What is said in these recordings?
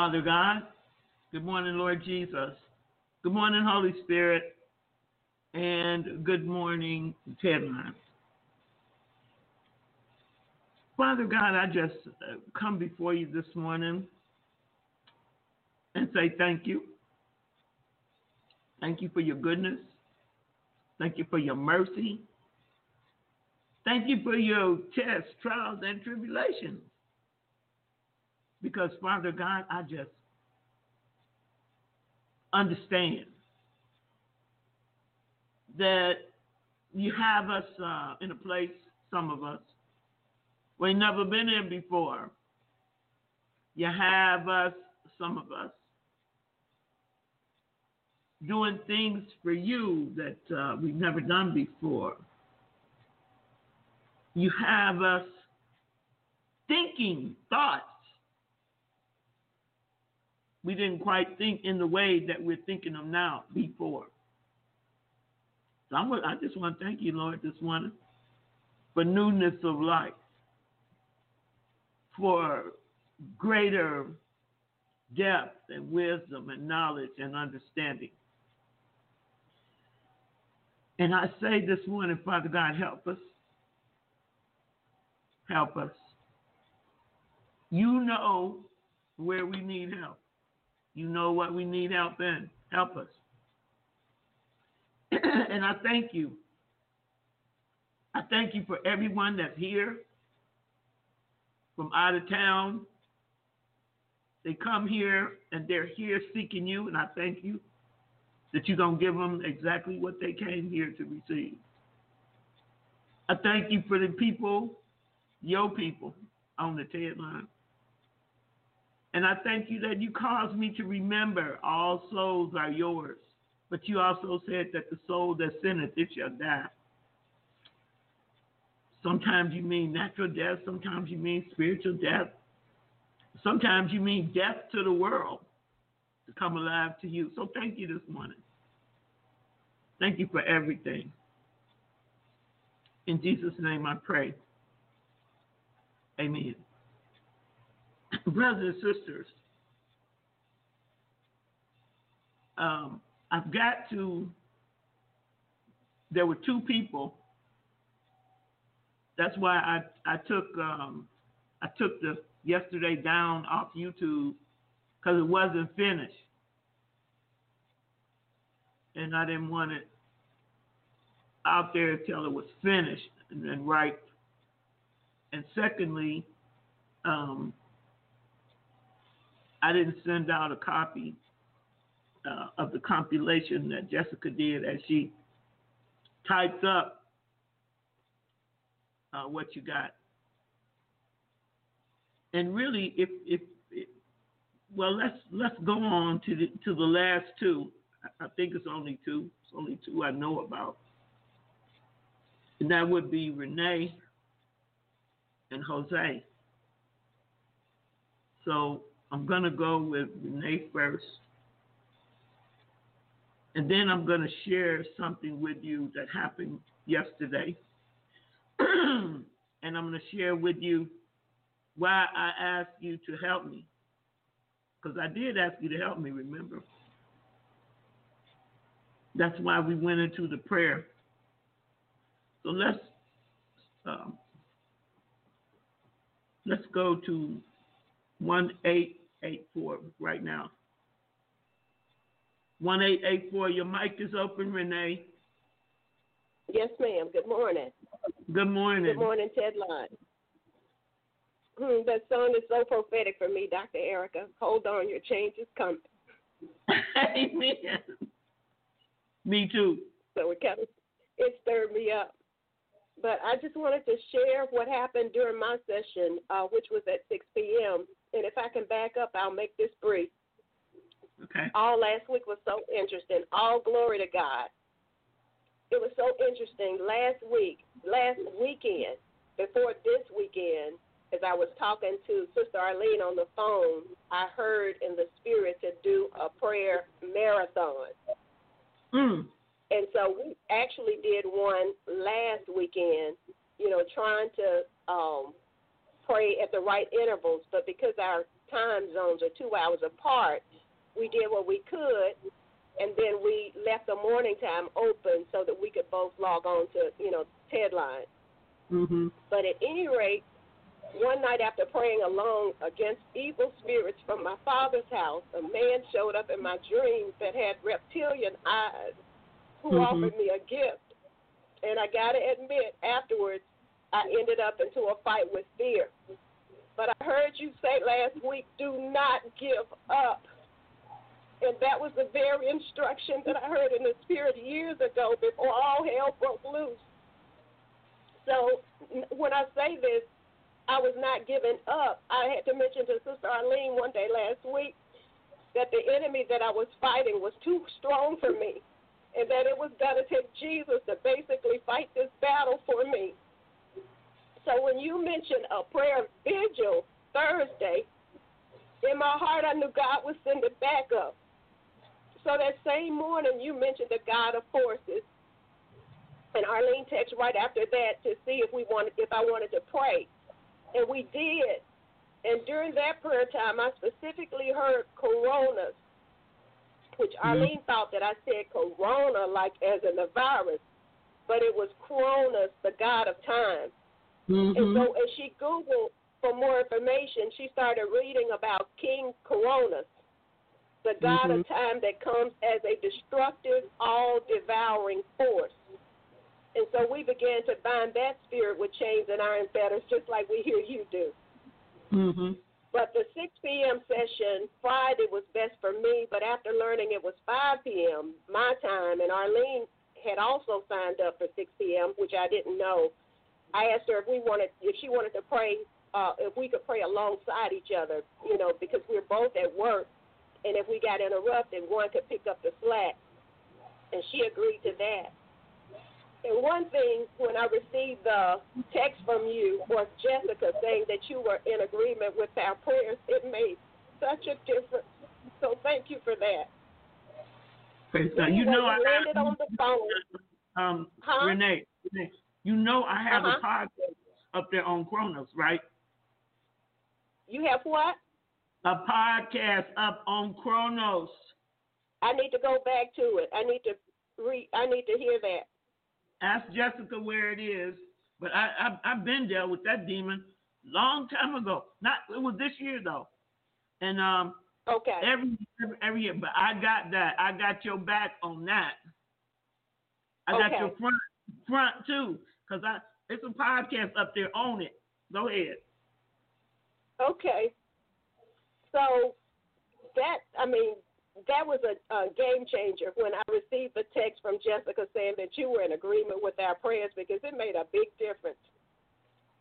Father God. Good morning, Lord Jesus. Good morning, Holy Spirit. And good morning, Ted Lines. Father God, I just uh, come before you this morning and say thank you. Thank you for your goodness. Thank you for your mercy. Thank you for your tests, trials, and tribulations. Because, Father God, I just understand that you have us uh, in a place, some of us, we've never been in before. You have us, some of us, doing things for you that uh, we've never done before. You have us thinking thoughts we didn't quite think in the way that we're thinking them now before. So I'm, I just want to thank you, Lord, this morning for newness of life, for greater depth and wisdom and knowledge and understanding. And I say this morning, Father God, help us. Help us. You know where we need help. You know what we need help in. Help us. and I thank you. I thank you for everyone that's here from out of town. They come here and they're here seeking you, and I thank you that you're going to give them exactly what they came here to receive. I thank you for the people, your people, on the TED line. And I thank you that you caused me to remember all souls are yours. But you also said that the soul that sinneth, it shall die. Sometimes you mean natural death, sometimes you mean spiritual death, sometimes you mean death to the world to come alive to you. So thank you this morning. Thank you for everything. In Jesus' name I pray. Amen. Brothers and sisters, um, I've got to, there were two people. That's why I, I took um, I took the yesterday down off YouTube because it wasn't finished. And I didn't want it out there until it was finished and, and right. And secondly, um, I didn't send out a copy uh, of the compilation that Jessica did as she types up uh, what you got. And really, if if if- well, let's let's go on to the to the last two. I think it's only two. It's only two I know about, and that would be Renee and Jose. So I'm gonna go with Renee first. And then I'm going to share something with you that happened yesterday. and I'm going to share with you why I asked you to help me. Because I did ask you to help me, remember? That's why we went into the prayer. So let's um, let's go to one eight eight four right now. 1884, your mic is open, Renee. Yes, ma'am. Good morning. Good morning. Good morning, Ted Line. Hmm, that song is so prophetic for me, Dr. Erica. Hold on, your change is coming. Amen. Me too. So it kind of it stirred me up. But I just wanted to share what happened during my session, uh, which was at 6 p.m. And if I can back up, I'll make this brief. Okay. All last week was so interesting. All glory to God. It was so interesting. Last week, last weekend, before this weekend, as I was talking to Sister Arlene on the phone, I heard in the spirit to do a prayer marathon. Mm. And so we actually did one last weekend, you know, trying to um, pray at the right intervals. But because our time zones are two hours apart, we did what we could, and then we left the morning time open so that we could both log on to, you know, TED. Mm-hmm. But at any rate, one night after praying alone against evil spirits from my father's house, a man showed up in my dreams that had reptilian eyes who Mhm. offered me a gift. And I got to admit, afterwards, I ended up into a fight with fear. But I heard you say last week, do not give up. And that was the very instruction that I heard in the spirit years ago before all hell broke loose. So when I say this, I was not giving up. I had to mention to Sister Arlene one day last week that the enemy that I was fighting was too strong for me and that it was going to take Jesus to basically fight this battle for me. So when you mentioned a prayer vigil Thursday, in my heart I knew God would send it back up. So that same morning you mentioned the God of forces. And Arlene texted right after that to see if we wanted if I wanted to pray. And we did. And during that prayer time I specifically heard coronas, which mm-hmm. Arlene thought that I said corona like as in the virus, but it was Cronus, the god of time. And Mm-hmm. so as she Googled for more information, she started reading about King Coronas, the god of time that comes as a destructive, all devouring force. And so we began to bind that spirit with chains and iron fetters, just like we hear you do. Mm-hmm. But the 6 p.m. session Friday was best for me, but after learning it was 5 p.m. my time, and Arlene had also signed up for 6 p.m., which I didn't know. I asked her if we wanted, if she wanted to pray, uh, if we could pray alongside each other, you know, because we're both at work, and if we got interrupted, one could pick up the slack. And she agreed to that. And one thing, when I received the text from you or Jessica saying that you were in agreement with our prayers, it made such a difference. So thank you for that. Praise God. You know, I landed on the phone. um, Huh? Renee, Renee, you know, I have Uh-huh. a podcast up there on Kronos, right? You have what? A podcast up on Kronos. I need to go back to it. I need to re. I need to hear that. Ask Jessica where it is. But I, I I've been there with that demon long time ago. Not it was this year though. And um Okay. every every, every year. But I got that. I got your back on that. I got your front front too, cause I it's a podcast up there on it. Go ahead. Okay. So that I mean that was a, a game changer when I received the text from Jessica saying that you were in agreement with our prayers because it made a big difference.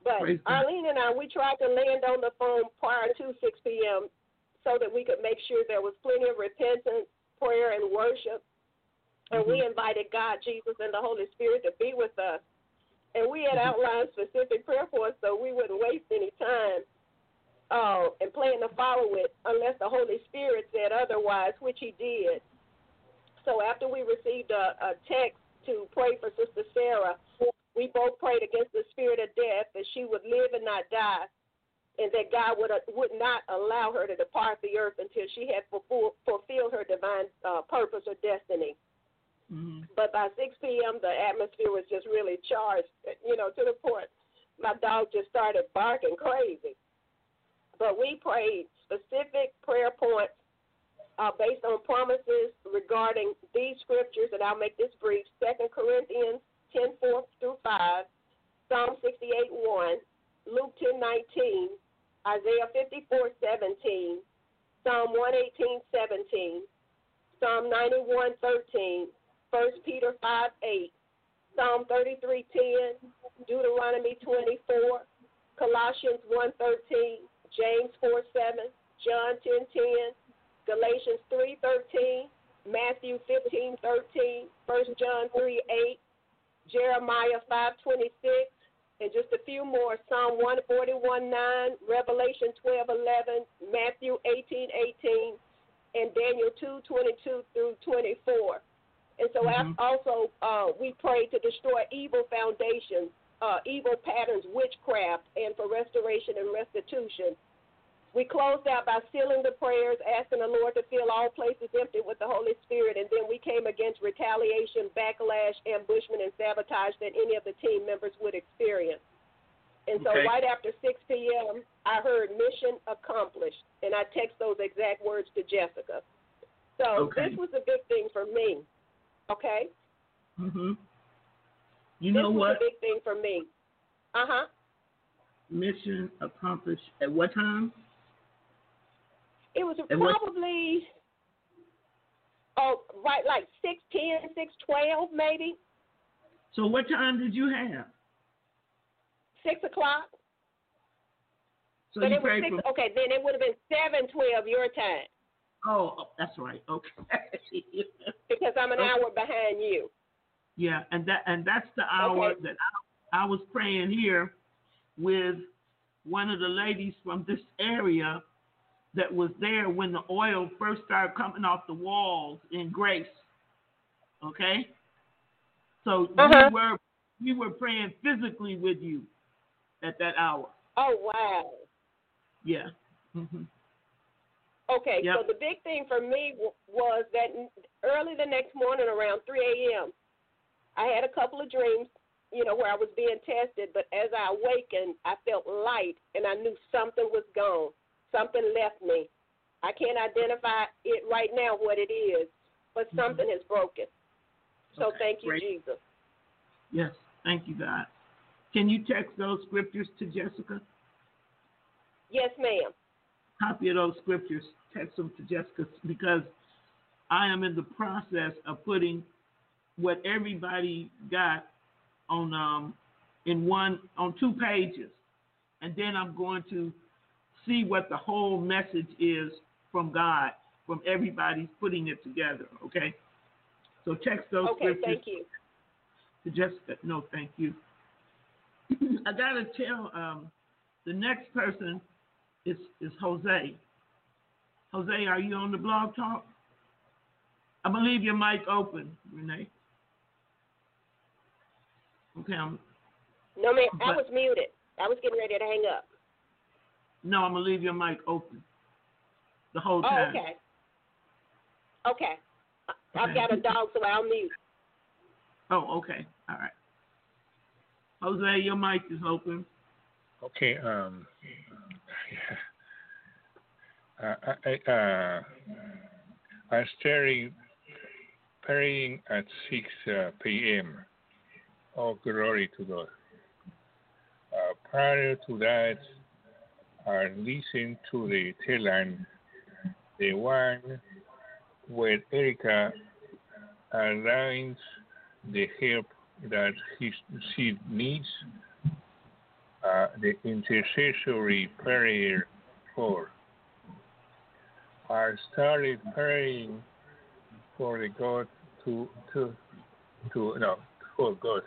But Praise God. Arlene and I, we tried to land on the phone prior to 6 p.m. so that we could make sure there was plenty of repentance, prayer, and worship. And we mm-hmm. invited God, Jesus, and the Holy Spirit to be with us. And we had outlined specific prayer points so we wouldn't waste any time uh, and plan to follow it unless the Holy Spirit said otherwise, which He did. So after we received a, a text to pray for Sister Sarah, we both prayed against the spirit of death that she would live and not die, and that God would uh, would not allow her to depart the earth until she had fulfill, fulfilled her divine uh, purpose or destiny. Mhm. But by 6 p.m., the atmosphere was just really charged, you know, to the point my dog just started barking crazy. But we prayed specific prayer points uh, based on promises regarding these scriptures, and I'll make this brief 2 Corinthians 10 4 through 5, Psalm 68 1, Luke 10 19, Isaiah 54 17, Psalm 118 17, Psalm 91 13, 1 Peter 5 8, Psalm 33 10, Deuteronomy 24, Colossians 1 13, James 4 7, John 10 10, Galatians 3 13, Matthew 15 13, 1 John 3 8, Jeremiah 5 26, and just a few more. Psalm 141 9, Revelation 12 11, Matthew 18 18, and Daniel 2 22 through 24. And so Mhm. also uh, we pray to destroy evil foundations, uh, evil patterns, witchcraft, and for restoration and restitution. We closed out by sealing the prayers, asking the Lord to fill all places empty with the Holy Spirit, and then we came against retaliation, backlash, ambushment, and sabotage that any of the team members would experience. And so Okay. right after 6 p.m., I heard mission accomplished, and I text those exact words to Jessica. So Okay. this was a big thing for me. Okay? Mhm. You this know was what? a big thing for me. Uh huh. Mission accomplished at what time? It was what- probably oh right like six ten, six twelve maybe So what time did you have? six o'clock. So but you it was prayed six. from Okay, then it would have been seven twelve your time oh, oh, that's right. Okay. because I'm an Okay. hour behind you. yeah, and that and that's the hour Okay. that I, I was praying here with one of the ladies from this area that was there when the oil first started coming off the walls in Grace. Okay? So Uh-huh. we were we were praying physically with you at that hour. Oh wow. Yeah. hmm Okay, Yep. so the big thing for me w- was that early the next morning around 3 a.m., I had a couple of dreams, you know, where I was being tested, but as I awakened, I felt light and I knew something was gone. Something left me. I can't identify it right now what it is, but Mhm. something has broken. So Okay, thank you, great. Jesus. Yes. Thank you, God. Can you text those scriptures to Jessica? Yes, ma'am. Copy of those scriptures. Text them to Jessica because I am in the process of putting what everybody got on um in one on two pages, and then I'm going to see what the whole message is from God, from everybody putting it together. Okay. So text those Okay, scriptures thank you. to Jessica. No, thank you. I gotta tell um, the next person is is Jose. Jose, are you on the blog talk? I'm gonna leave your mic open, Renee. Okay, I'm, No, ma'am, I was muted. I was getting ready to hang up. no, I'm gonna leave your mic open the whole time. Oh, okay. Okay. I- I've got a dog, so I'll mute. Oh, okay, all right. Jose, your mic is open. Okay. Um. Uh, I, I, uh, I started praying at 6 uh, p.m. Oh, glory to God. Uh, prior to that, I listened to the TED Line, the one where Erica aligns the help that he, she needs uh, the intercessory prayer for. I started praying for the God to to to no for God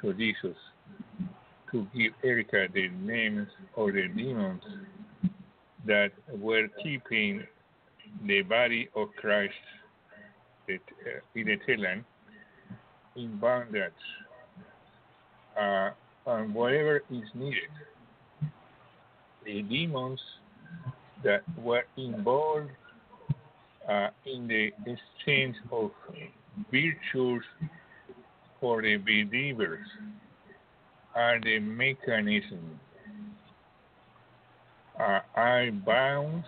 to Jesus to give Erica the names of the demons that were keeping the body of Christ uh, in the Thailand in bondage. Uh, on whatever is needed. The demons that were involved uh, in the exchange of virtues for the believers are the mechanism. Uh, I bound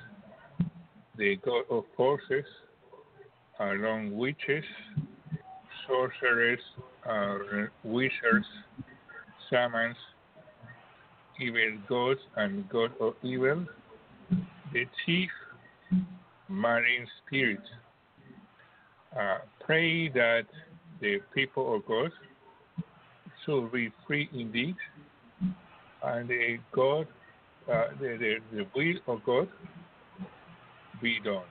the god of forces along witches, sorcerers, uh, wizards, shamans, evil gods and god of evil, the chief marine spirits. Uh, pray that the people of God should be free indeed, and the God, uh, the, the, the will of God be done.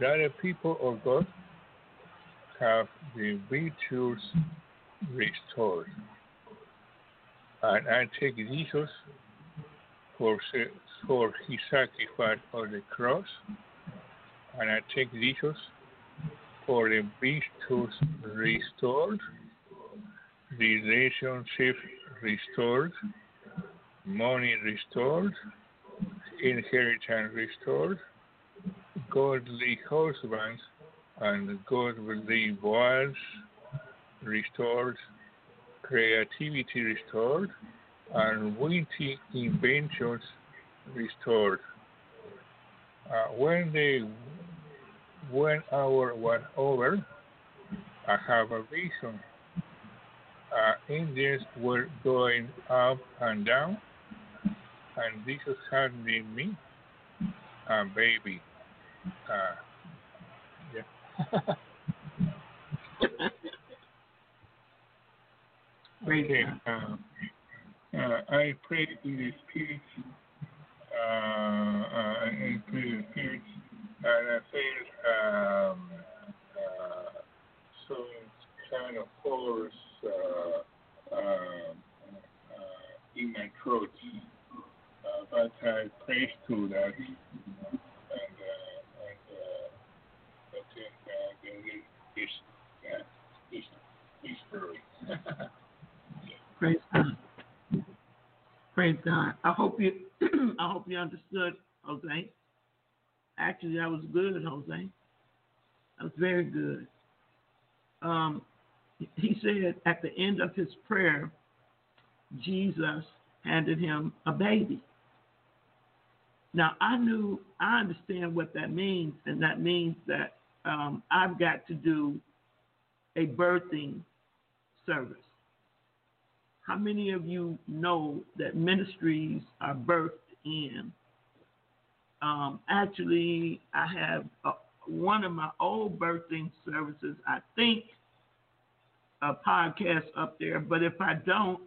That the people of God have the virtues restored. And I take Jesus for, for his sacrifice on the cross, and I take Jesus for the virtues restored, relationship restored, money restored, inheritance restored, godly husbands and godly wives restored, creativity restored, and witty inventions restored. Uh, when the one hour was over, I have a vision. Uh, angels were going up and down, and Jesus had in me a baby. Uh, yeah. Praise Okay. God. Uh, uh, I pray in the spirit. Uh, uh, I pray in the spirit, and I feel um, uh, some kind of force uh, uh, uh, in my throat. Uh, but I pray to that, and uh, and uh, I think uh, is history. Praise God. Praise God. I hope you I hope you understood, Jose. Actually that was good, Jose. That was very good. Um he said at the end of his prayer, Jesus handed him a baby. Now I knew I understand what that means, and that means that um, I've got to do a birthing service. How many of you know that ministries are birthed in? Um, actually, I have uh, one of my old birthing services. I think a podcast up there. But if I don't,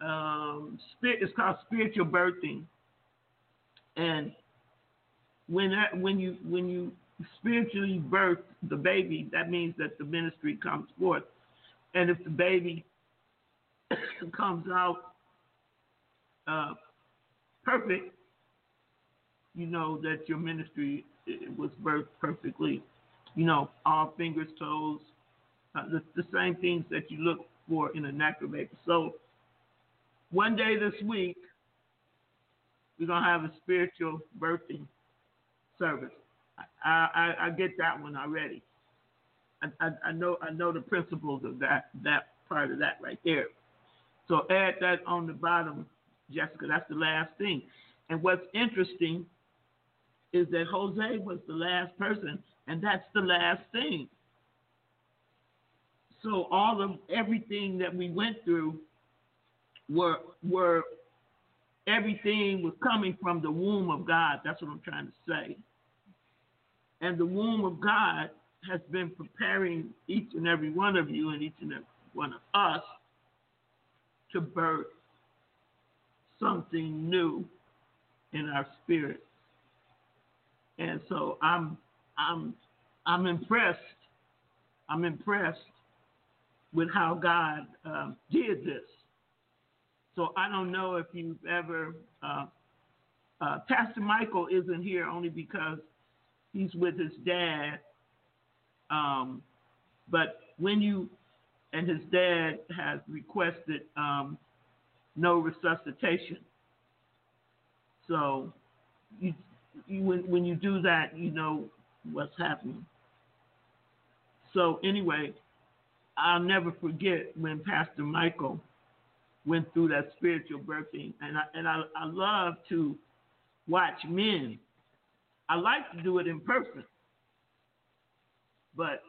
um, it's called spiritual birthing, and when when you when you spiritually birth the baby, that means that the ministry comes forth, and if the baby comes out uh, perfect, you know that your ministry was birthed perfectly. You know, all fingers, toes, uh, the, the same things that you look for in a baby. So, one day this week, we're gonna have a spiritual birthing service. I, I, I get that one already. I, I, I know I know the principles of that that part of that right there. So add that on the bottom, Jessica. That's the last thing. And what's interesting is that Jose was the last person, and that's the last thing. So all of everything that we went through were were everything was coming from the womb of God. That's what I'm trying to say. And the womb of God has been preparing each and every one of you and each and every one of us to birth something new in our spirit. And so I'm I'm I'm impressed. I'm impressed with how God um, did this. So I don't know if you've ever uh, uh, Pastor Michael isn't here only because he's with his dad. Um, but when you and his dad has requested um, no resuscitation, so you, you when when you do that, you know what's happening. So anyway, I'll never forget when Pastor Michael went through that spiritual birthing, and I and I, I love to watch men. I like to do it in person, but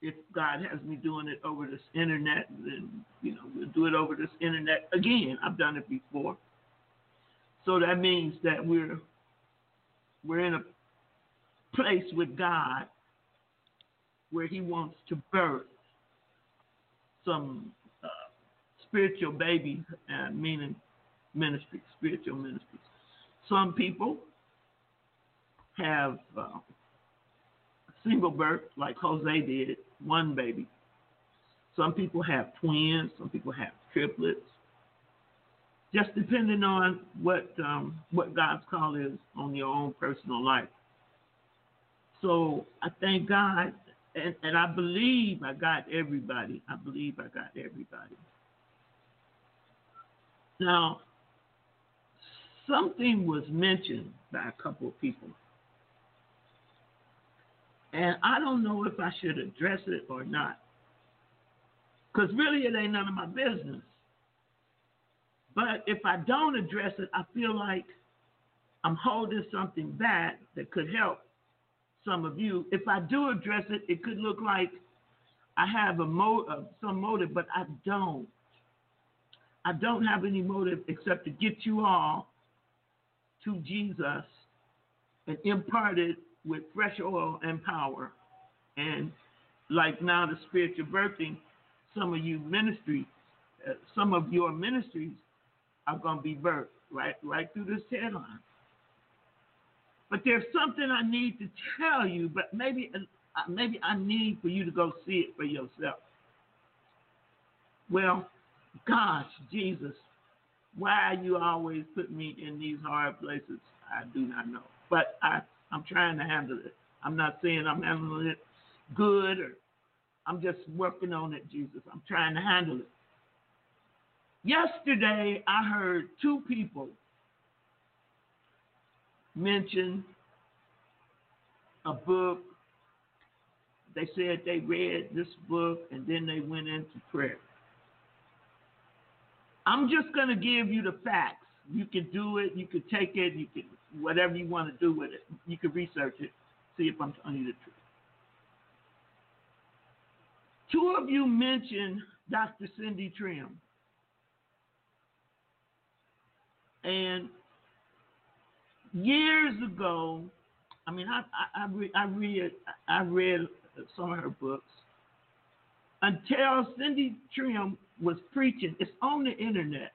if God has me doing it over this internet, then you know we'll do it over this internet again. I've done it before, so that means that we're we're in a place with God where He wants to birth some uh, spiritual babies, uh, meaning ministry, spiritual ministries. Some people have uh, single birth, like Jose did, one baby. Some people have twins. Some people have triplets. Just depending on what um, what God's call is on your own personal life. So I thank God, and, and I believe I got everybody. I believe I got everybody. Now, something was mentioned by a couple of people. And I don't know if I should address it or not. Because really, it ain't none of my business. But if I don't address it, I feel like I'm holding something back that could help some of you. If I do address it, it could look like I have a mo- uh, some motive, but I don't. I don't have any motive except to get you all to Jesus and impart it with fresh oil and power. And like now, the spiritual birthing, some of you ministry, uh, some of your ministries are going to be birthed right, right through this TED line. But there's something I need to tell you, but maybe, uh, maybe I need for you to go see it for yourself. Well, gosh, Jesus, why you always put me in these hard places? I do not know. But I, I'm trying to handle it. I'm not saying I'm handling it good or I'm just working on it, Jesus. I'm trying to handle it. Yesterday, I heard two people mention a book. They said they read this book and then they went into prayer. I'm just going to give you the facts. You can do it. You can take it. You can whatever you want to do with it. You can research it. See if I'm telling you the truth. Two of you mentioned Dr. Cindy Trimm. And years ago, I mean, I I, I, I read I read some of her books, until Cindy Trimm was preaching. It's on the internet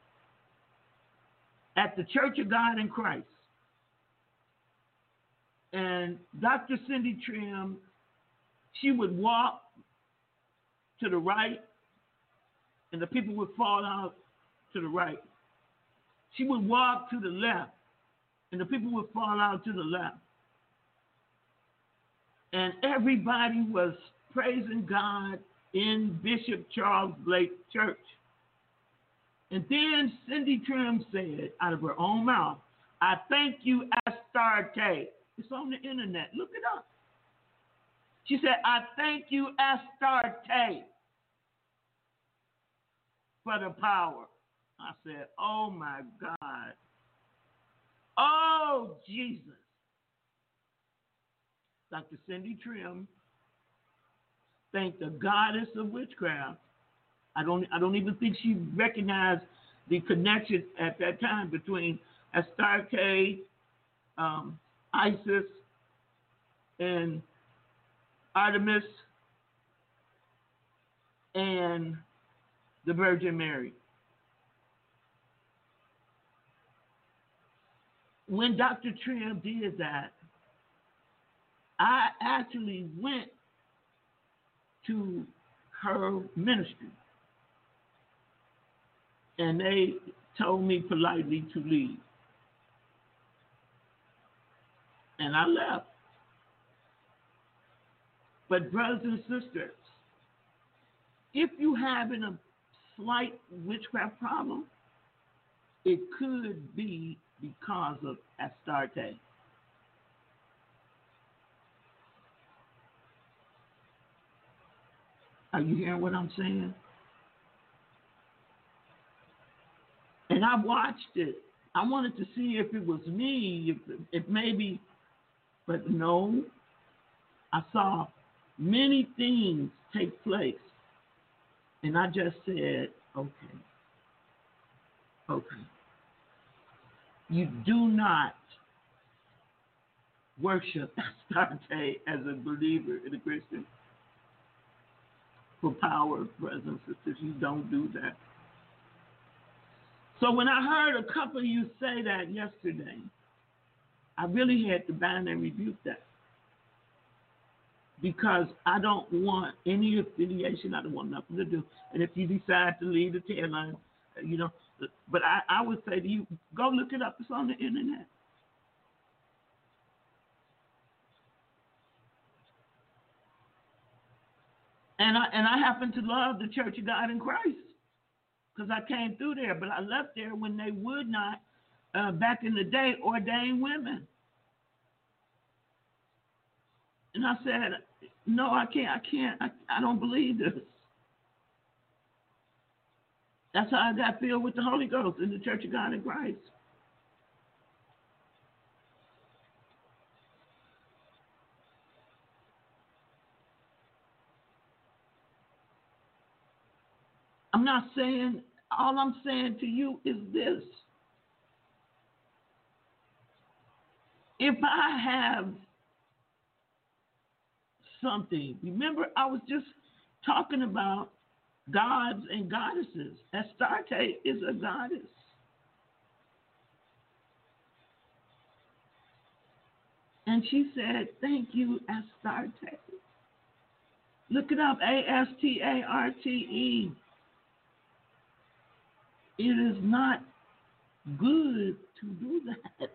at the Church of God in Christ. And Dr. Cindy Trimm, she would walk to the right, and the people would fall out to the right. She would walk to the left, and the people would fall out to the left. And everybody was praising God in Bishop Charles Blake Church. And then Cindy Trimm said out of her own mouth, I thank you, Astarte. It's on the internet. Look it up. She said, I thank you, Astarte, for the power. I said, Oh my God. Oh, Jesus. Dr. Cindy Trimm thanked the goddess of witchcraft. I don't I don't even think she recognized the connection at that time between Astarte, um, Isis, and Artemis and the Virgin Mary. When Dr. Trimm did that, I actually went to her ministry and they told me politely to leave. And I left. But, brothers and sisters, if you having a slight witchcraft problem, it could be because of Astarte. Are you hearing what I'm saying? And I watched it. I wanted to see if it was me, if, if maybe, but no. I saw many things take place. And I just said, okay, okay. You do not worship Astarte as a believer and a Christian for power, brothers and sisters. You don't do that. So when I heard a couple of you say that yesterday, I really had to bind and rebuke that. Because I don't want any affiliation. I don't want nothing to do. And if you decide to leave the TED line, you know, but I, I would say to you, go look it up. It's on the internet. And I and I happen to love the Church of God in Christ because I came through there, but I left there when they would not, uh, back in the day, ordain women. And I said, no, I can't, I can't, I, I don't believe this. That's how I got filled with the Holy Ghost in the Church of God in Christ. I'm not saying, all I'm saying to you is this. If I have something, remember, I was just talking about gods and goddesses. Astarte is a goddess. And she said, Thank you, Astarte. Look it up A S T A R T E. It is not good to do that.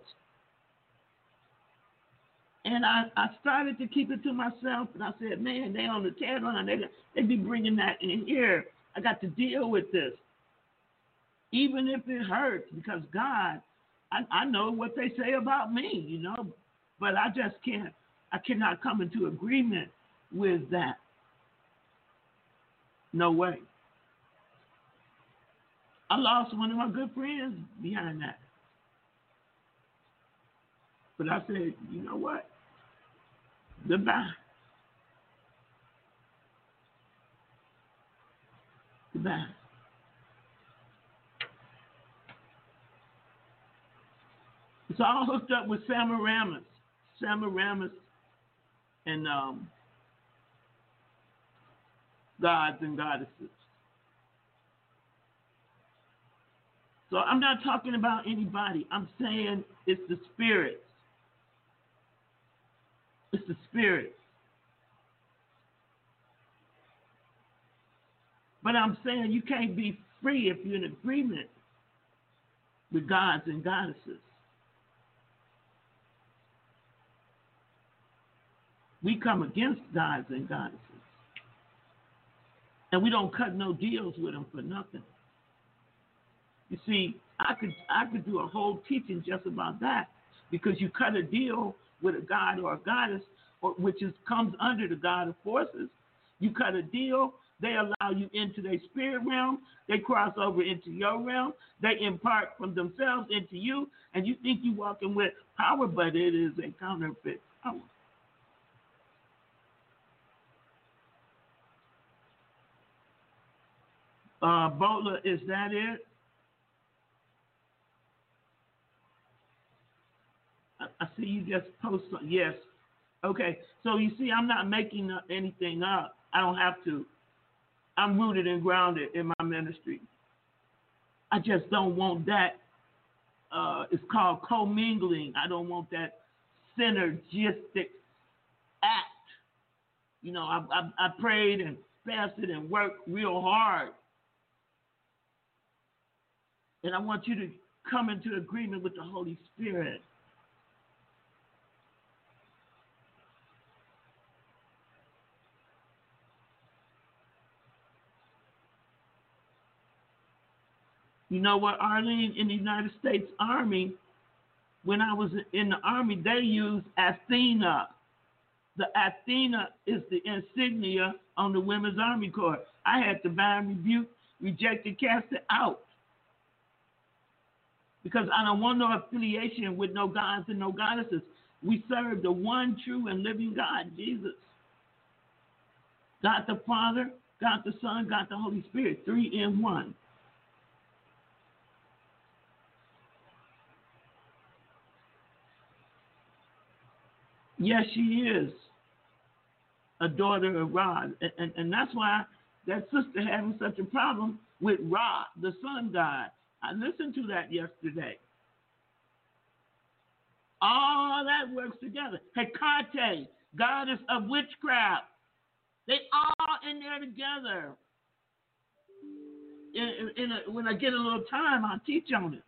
And I, I started to keep it to myself, and I said, man, they on the TED line. They, they be bringing that in here. I got to deal with this. Even if it hurts, because God, I, I know what they say about me, you know, but I just can't, I cannot come into agreement with that. No way. I lost one of my good friends behind that. But I said, you know what? Goodbye. Goodbye. It's all hooked up with Semiramis. Semiramis and um, gods and goddesses. So I'm not talking about anybody. I'm saying it's the spirits. It's the spirits. But I'm saying you can't be free if you're in agreement with gods and goddesses. We come against gods and goddesses. And we don't cut no deals with them for nothing. You see, I could I could do a whole teaching just about that because you cut a deal with a god or a goddess, or, which is comes under the god of forces. You cut a deal, they allow you into their spirit realm. They cross over into your realm. They impart from themselves into you, and you think you're walking with power, but it is a counterfeit power. Uh, Butler, is that it? I, I see you just post. Yes. Okay. So you see, I'm not making anything up. I don't have to. I'm rooted and grounded in my ministry. I just don't want that. Uh, it's called commingling. I don't want that synergistic act. You know, I, I, I prayed and fasted and worked real hard. And I want you to come into agreement with the Holy Spirit. You know what, Arlene, in the United States Army, when I was in the Army, they used Athena. The Athena is the insignia on the Women's Army Corps. I had to bind, rebuke, reject, and cast it out. Because I don't want no affiliation with no gods and no goddesses. We serve the one true and living God, Jesus. God the Father, God the Son, God the Holy Spirit, three in one. Yes, she is a daughter of Ra. And, and, and that's why that sister having such a problem with Ra, the sun god. I listened to that yesterday. All that works together. Hecate, goddess of witchcraft. They all in there together. In, in a, when I get a little time, I'll teach on it.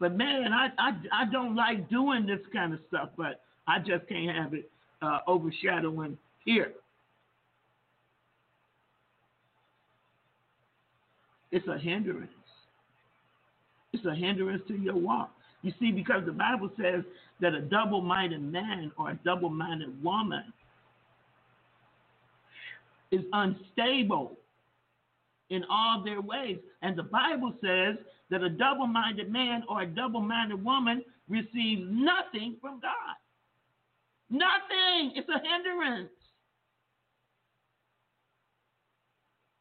But man, I, I, I don't like doing this kind of stuff, but I just can't have it uh, overshadowing here. It's a hindrance. It's a hindrance to your walk. You see, because the Bible says that a double minded man or a double minded woman is unstable in all their ways. And the Bible says that a double minded man or a double minded woman receives nothing from God. Nothing. It's a hindrance.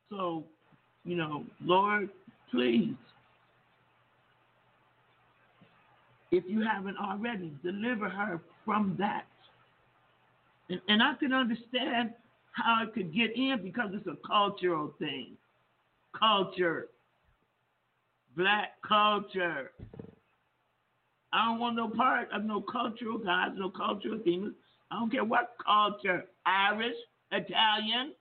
So, you know, Lord, please, if you haven't already, deliver her from that. And, and I can understand how it could get in because it's a cultural thing. Culture. Black culture. I don't want no part of no cultural gods, no cultural demons. I don't care what culture. Irish, Italian,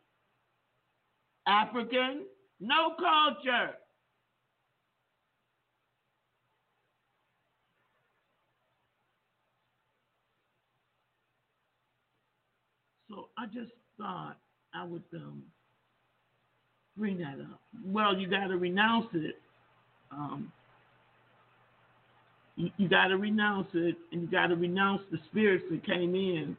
African, no culture. So I just thought I would um, bring that up. Well, you got to renounce it. Um, you, you got to renounce it, and you got to renounce the spirits that came in.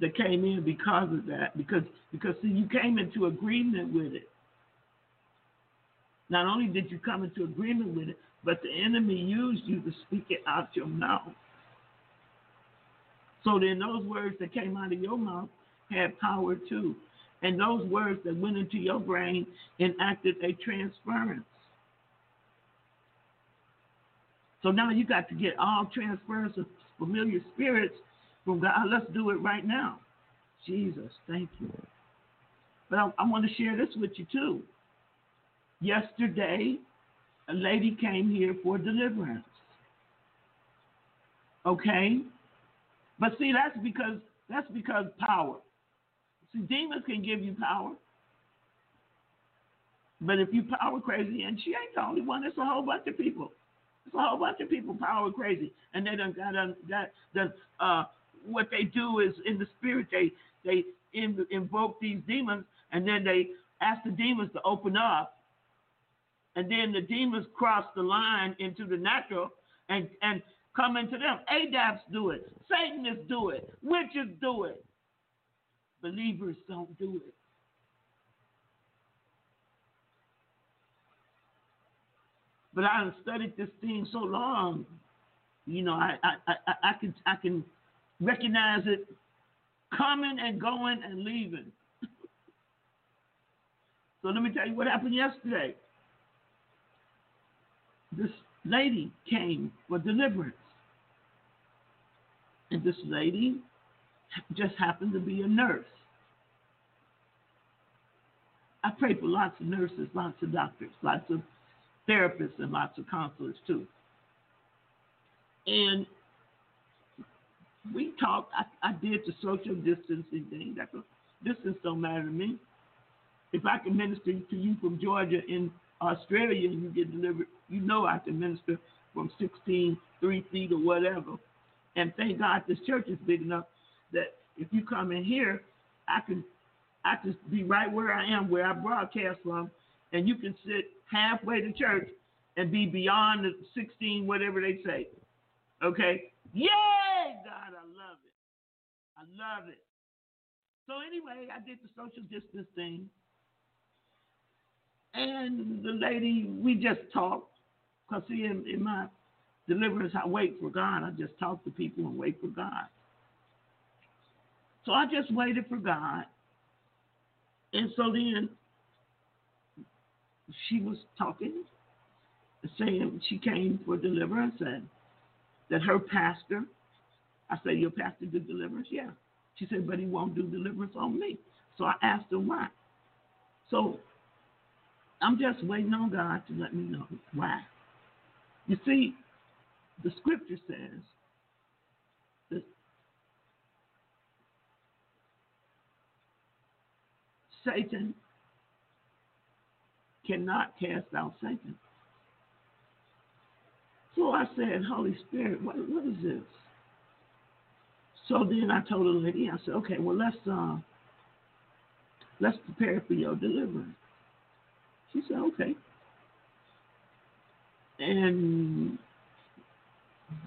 That came in because of that, because because see, you came into agreement with it. Not only did you come into agreement with it, but the enemy used you to speak it out your mouth. So then those words that came out of your mouth had power too. And those words that went into your brain enacted a transference. So now you got to get all transference of familiar spirits from God. Ah, let's do it right now. Jesus, thank you. But I, I want to share this with you too. Yesterday, a lady came here for deliverance. Okay? But see, that's because that's because power. See, demons can give you power. But if you power crazy, and she ain't the only one, it's a whole bunch of people. It's a whole bunch of people power crazy, and they done got done got done. Uh, what they do is in the spirit they they in, invoke these demons, and then they ask the demons to open up, and then the demons cross the line into the natural and and come into them. Adapts do it, Satanists do it, witches do it. Believers don't do it. But I studied this thing so long, you know, I I, I, I can I can recognize it coming and going and leaving. so let me tell you what happened yesterday. This lady came for deliverance. And this lady just happened to be a nurse. I pray for lots of nurses, lots of doctors, lots of therapists, and lots of counselors too. And we talked. I, I did the social distancing thing. That distance don't matter to me. If I can minister to you from Georgia in Australia and you get delivered, you know I can minister from 16, three feet or whatever. And thank God this church is big enough that if you come in here, I can I can be right where I am, where I broadcast from, and you can sit halfway to church and be beyond the 16, whatever they say. Okay? Yay, God, I love it. I love it. So anyway, I did the social distance thing. And the lady, we just talked. Because see, in, in my deliverance, I wait for God. I just talk to people and wait for God. So I just waited for God. And so then she was talking, saying she came for deliverance and that her pastor, I said, Your pastor do deliverance? Yeah. She said, But he won't do deliverance on me. So I asked her why. So I'm just waiting on God to let me know why. You see, the scripture says that Satan cannot cast out Satan. So I said, Holy Spirit, what, what is this? So then I told the lady, I said, okay, well let's uh, let's prepare for your deliverance. She said, okay. And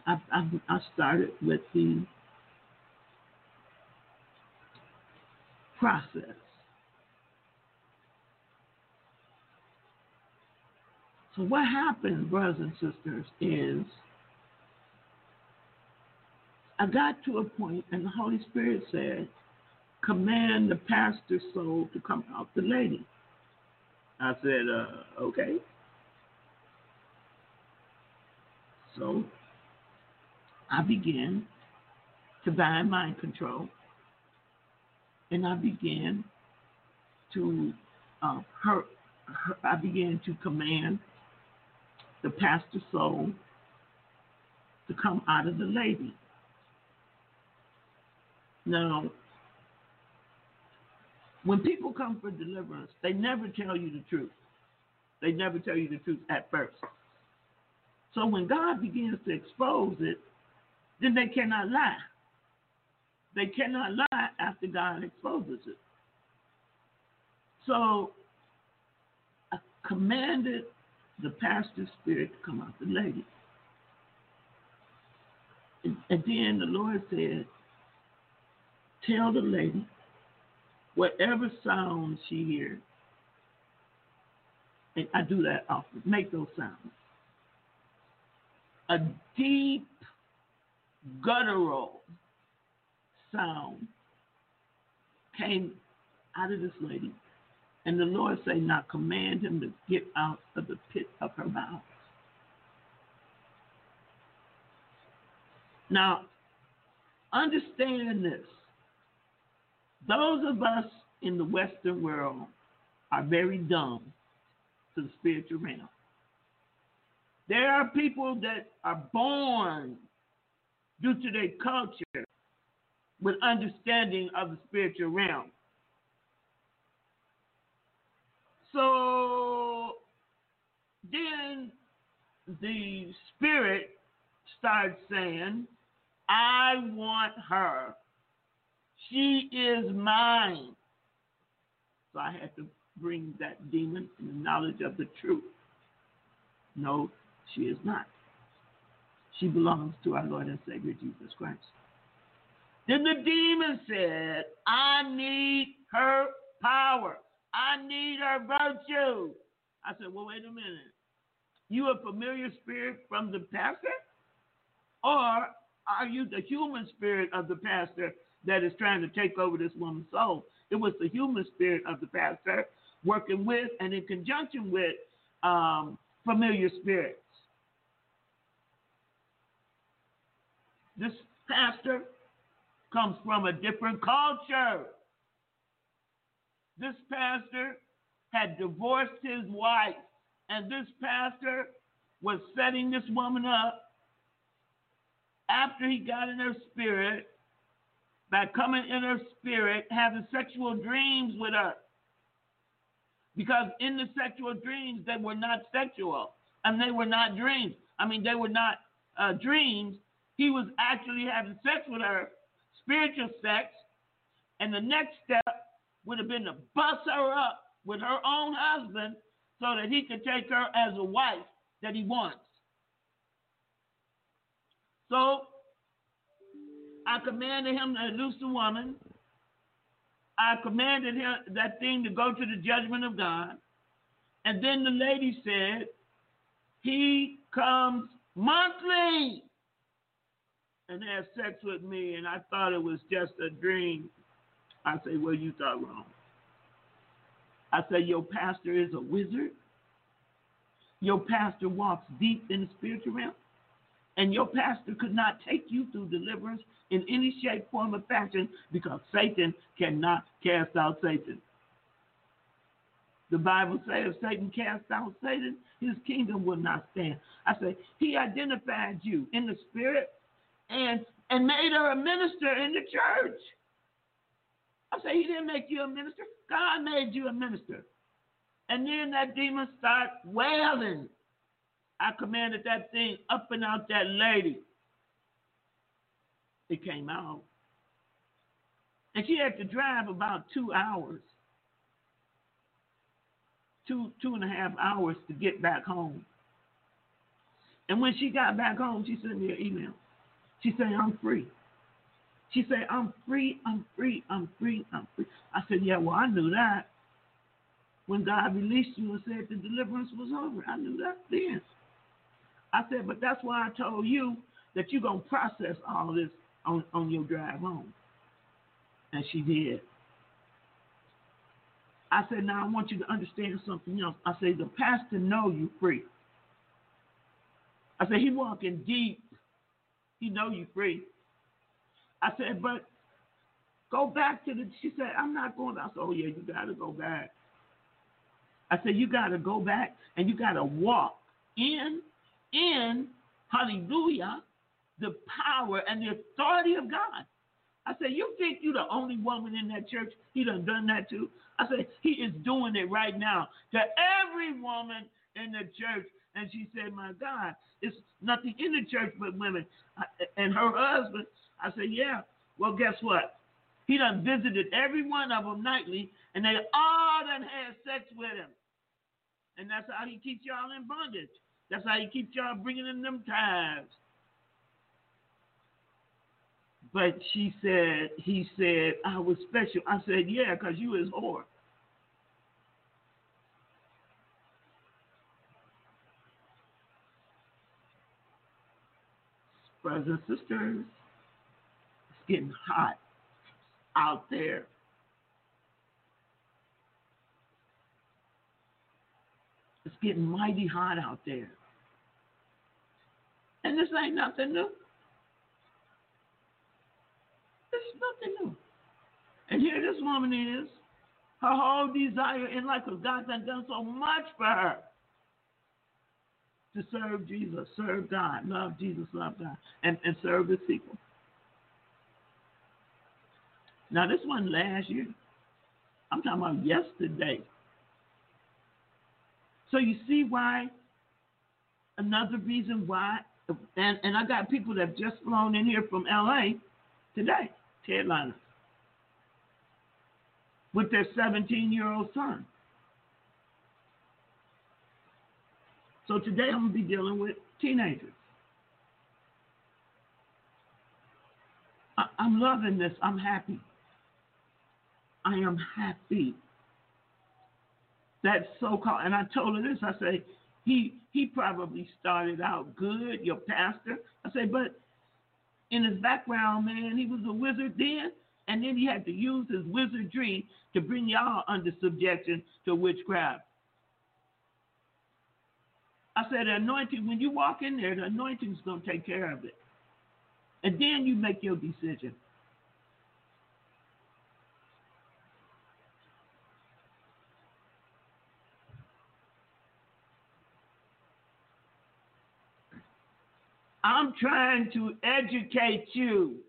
I, I, I started with the process. So what happened, brothers and sisters, is I got to a point and the Holy Spirit said, command the pastor's soul to come out the lady. I said, uh, okay. So I began to bind mind control and I began to uh, her, I began to command the pastor's soul to come out of the lady. Now, when people come for deliverance, they never tell you the truth. They never tell you the truth at first. So when God begins to expose it, then they cannot lie. They cannot lie after God exposes it. So I commanded the pastor's spirit to come out the lady. And, and then the Lord said, Tell the lady whatever sound she hears, and I do that often, make those sounds. A deep, guttural sound came out of this lady. And the Lord say, now command him to get out of the pit of her mouth. Now, Understand this. Those of us in the Western world are very dumb to the spiritual realm. There are people that are born due to their culture with understanding of the spiritual realm. So then the spirit starts saying, I want her. She is mine. So I had to bring that demon in the knowledge of the truth. No, she is not. She belongs to our Lord and Savior Jesus Christ. Then the demon said, I need her power. I need her virtue. I said, Well, wait a minute. You a familiar spirit from the pastor? Or are you the human spirit of the pastor that is trying to take over this woman's soul? It was the human spirit of the pastor working with and in conjunction with um, familiar spirits. This pastor comes from a different culture. This pastor had divorced his wife, and this pastor was setting this woman up after he got in her spirit by coming in her spirit, having sexual dreams with her. Because in the sexual dreams, they were not sexual and they were not dreams. I mean, they were not uh, dreams. He was actually having sex with her, spiritual sex, and the next step would have been to bust her up with her own husband so that he could take her as a wife that he wants. So I commanded him to loose the woman. I commanded him that thing to go to the judgment of God. And then the lady said, He comes monthly and has sex with me, and I thought it was just a dream. I say, Well, you thought wrong. I say, Your pastor is a wizard. Your pastor walks deep in the spiritual realm. And your pastor could not take you through deliverance in any shape, form, or fashion because Satan cannot cast out Satan. The Bible says if Satan cast out Satan, his kingdom will not stand. I say, he identified you in the spirit and and made her a minister in the church. I say, he didn't make you a minister. God made you a minister. And then that demon start wailing. I commanded that thing up and out that lady. It came out. And she had to drive about two hours. Two two and a half hours to get back home. And when she got back home, she sent me an email. She said, I'm free. She said, I'm free, I'm free, I'm free, I'm free. I said, Yeah, well, I knew that. When God released you and said the deliverance was over, I knew that then. I said, but that's why I told you that you're going to process all this on, on your drive home. And she did. I said, now I want you to understand something else. I said, the pastor know you free. I said, he walking deep. He know you free. I said, but go back to the, she said, I'm not going. I said, oh yeah, you got to go back. I said, you got to go back and you got to walk in in, hallelujah, the power and the authority of God. I said, you think you're the only woman in that church he done done that to? I said, he is doing it right now to every woman in the church. And she said, my God, it's nothing in the church but women. And her husband, I said, yeah. Well, guess what? He done visited every one of them nightly, and they all done had sex with him. And that's how he keeps y'all in bondage. That's how he keeps y'all bringing in them tithes. But she said, he said, I was special. I said, yeah, because you is whore. Brothers and sisters, getting hot out there. It's getting mighty hot out there. And this ain't nothing new. This is nothing new. And here this woman is, her whole desire in life, because God has done so much for her to serve Jesus, serve God, love Jesus, love God, and, and serve his people. Now, this one last year. I'm talking about yesterday. So you see why, another reason why, and, and I got people that have just flown in here from LA today, Ted Liners, with their 17 year old son. So today I'm going to be dealing with teenagers. I, I'm loving this. I'm happy. I am happy. That so called, and I told her this. I say he he probably started out good, your pastor. I say, but in his background, man, he was a wizard then, and then he had to use his wizardry to bring y'all under subjection to witchcraft. I said, anointing, when you walk in there, the anointing's going to take care of it. And then you make your decision. I'm trying to educate you.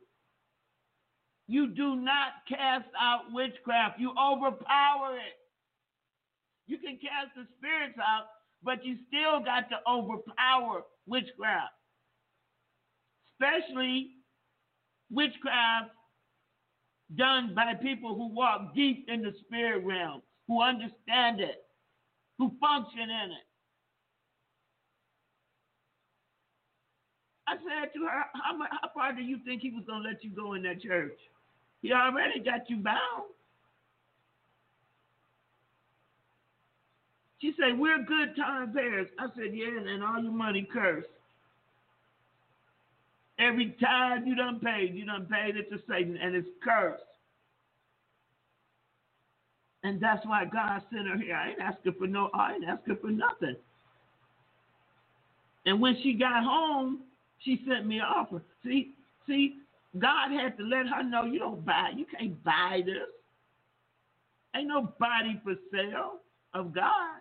You do not cast out witchcraft, you overpower it. You can cast the spirits out, but you still got to overpower witchcraft. Especially witchcraft done by people who walk deep in the spirit realm, who understand it, who function in it. I said to her, how, how far do you think he was going to let you go in that church? He already got you bound. She said, We're good time payers. I said, Yeah, and all your money cursed. Every time you done paid, you done paid it to Satan, and it's cursed. And that's why God sent her here. I ain't asking for no, I ain't asking for nothing. And when she got home, she sent me an offer. See, see, God had to let her know you don't buy, you can't buy this. Ain't nobody for sale of God.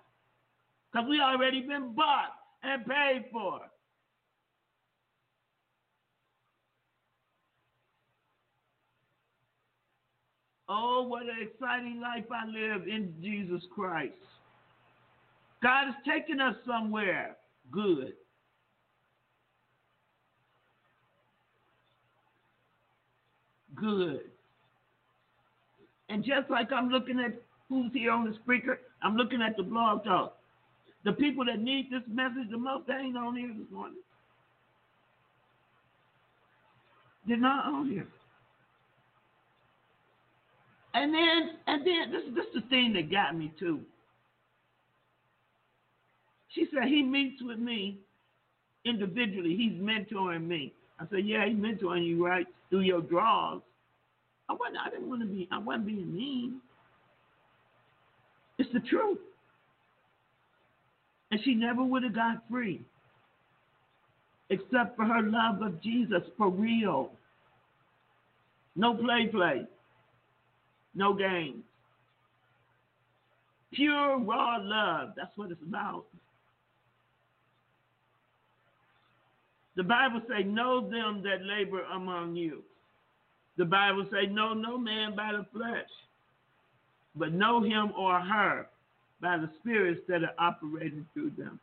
Because we already been bought and paid for. Oh, what an exciting life I live in Jesus Christ. God has taken us somewhere good. Good. And just like I'm looking at who's here on the speaker, I'm looking at the blog talk. The people that need this message the most, they ain't on here this morning. They're not on here. And then, and then, this, this is the thing that got me too. She said he meets with me individually. He's mentoring me. I said, yeah, he's mentoring you right through your draws. I wasn't. I didn't want to be. I wasn't being mean. It's the truth. And she never would have got free, except for her love of Jesus for real. No play, play. No games. Pure raw love. That's what it's about. The Bible says, "Know them that labor among you." The Bible say, "Know no man by the flesh, but know him or her by the spirits that are operating through them."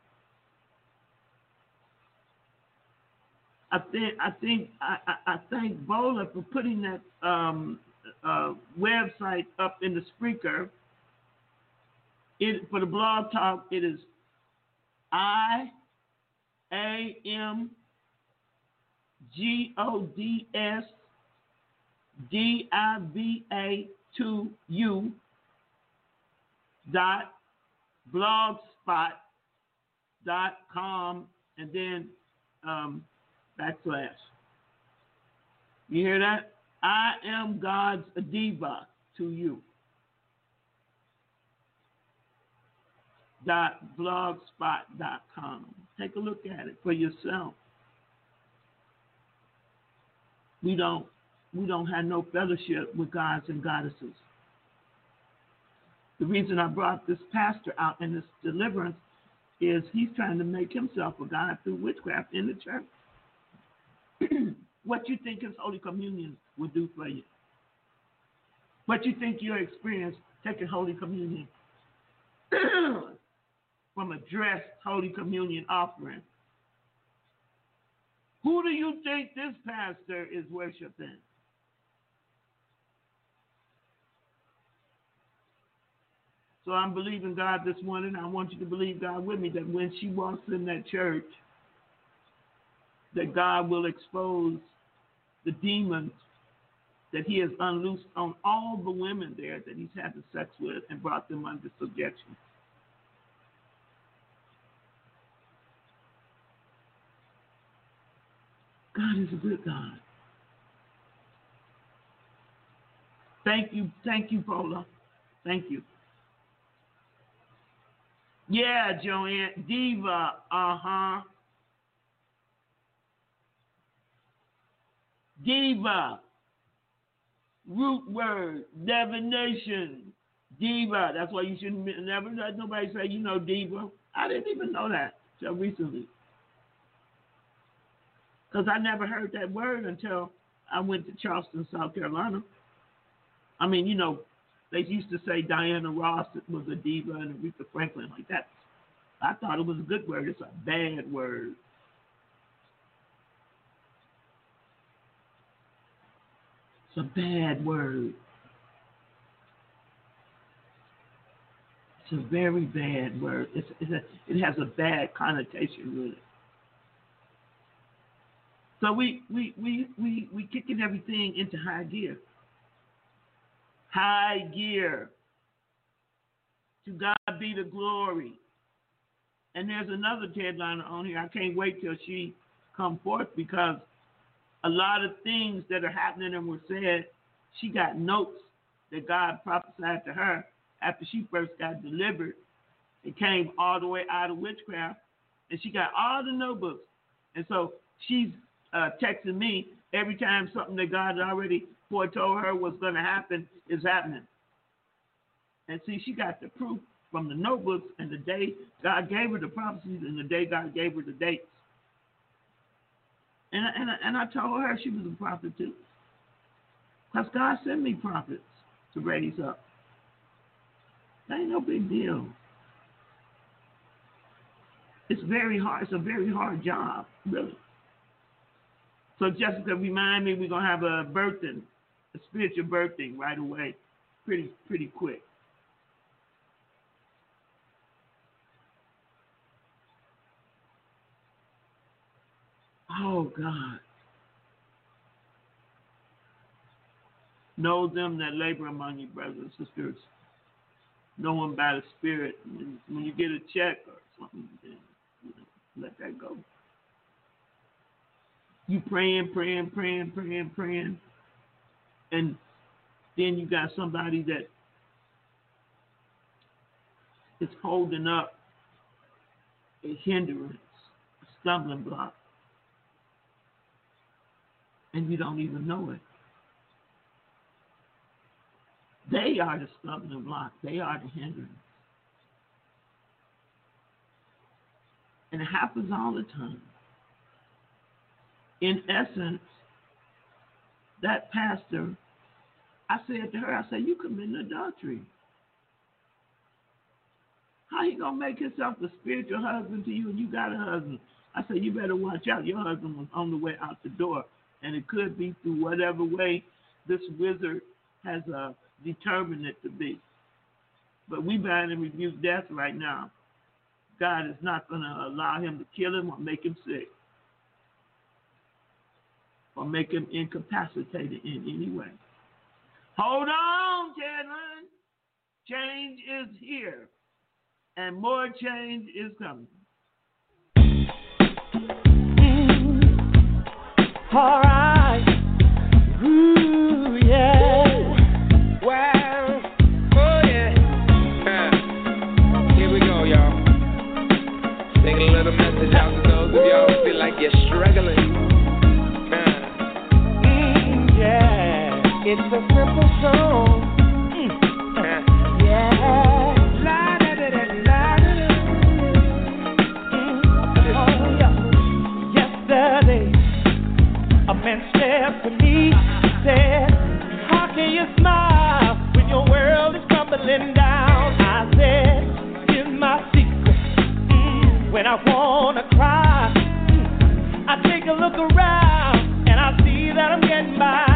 I think I think I, I, I thank Bola for putting that um, uh, website up in the speaker. It for the blog talk. It is I A M G O D S D I V A two U dot blogspot dot com and then um, backslash. You hear that? I am God's diva to you. Dot blogspot dot com. Take a look at it for yourself. We don't we don't have no fellowship with gods and goddesses. The reason I brought this pastor out in this deliverance is he's trying to make himself a god through witchcraft in the church. what you think his Holy Communion will do for you? What you think your experience taking Holy Communion from a dressed Holy Communion offering? Who do you think this pastor is worshiping? So I'm believing God this morning. I want you to believe God with me that when she walks in that church, that God will expose the demons that He has unloosed on all the women there that He's had the sex with and brought them under subjection. God is a good God. Thank you, thank you, Paula. Thank you. Yeah, Joanne. Diva. Uh huh. Diva. Root word. Divination. Diva. That's why you shouldn't never let nobody say you know diva. I didn't even know that until recently. Because I never heard that word until I went to Charleston, South Carolina. I mean, you know, they used to say Diana Ross was a diva and Aretha Franklin like that. I thought it was a good word. It's a bad word. It's a bad word. It's a very bad word. It's, it's a, it has a bad connotation with it. So we we we we we kicking everything into high gear. High gear. To God be the glory. And there's another headliner on here. I can't wait till she come forth because a lot of things that are happening and were said, she got notes that God prophesied to her after she first got delivered. It came all the way out of witchcraft, and she got all the notebooks. And so she's uh, texting me every time something that God already foretold her was going to happen is happening. And see, she got the proof from the notebooks and the day God gave her the prophecies and the day God gave her the dates. And, and, and I told her she was a prophet too. Because God sent me prophets to raise up. That ain't no big deal. It's very hard. It's a very hard job, really. So Jessica, remind me we're gonna have a birthing, a spiritual birthing right away, pretty pretty quick. Oh God. Know them that labor among you, brothers and sisters. Know them by the Spirit. When, you get a check or something, then, you know, let that go. You praying, praying, praying, praying, praying, and then you got somebody that is holding up a hindrance, a stumbling block, and you don't even know it. They are the stumbling block. They are the hindrance. And it happens all the time. In essence, that pastor, I said to her, I said, you committing adultery. How you gonna make yourself a spiritual husband to you and you got a husband? I said, you better watch out. Your husband was on the way out the door, and it could be through whatever way this wizard has uh, determined it to be. But we bind and rebuke death right now. God is not to allow him to kill him or make him sick or make him incapacitated in any way. Hold on, Caitlin. Change is here, and more change is coming. Mm. All right. Ooh, It's a simple song. Mm. yeah. man stared to me, said, How can you smile when your world is crumbling down? I said, Here's my secret. Mm, when I wanna cry, mm, I take a look around and I see that I'm getting by.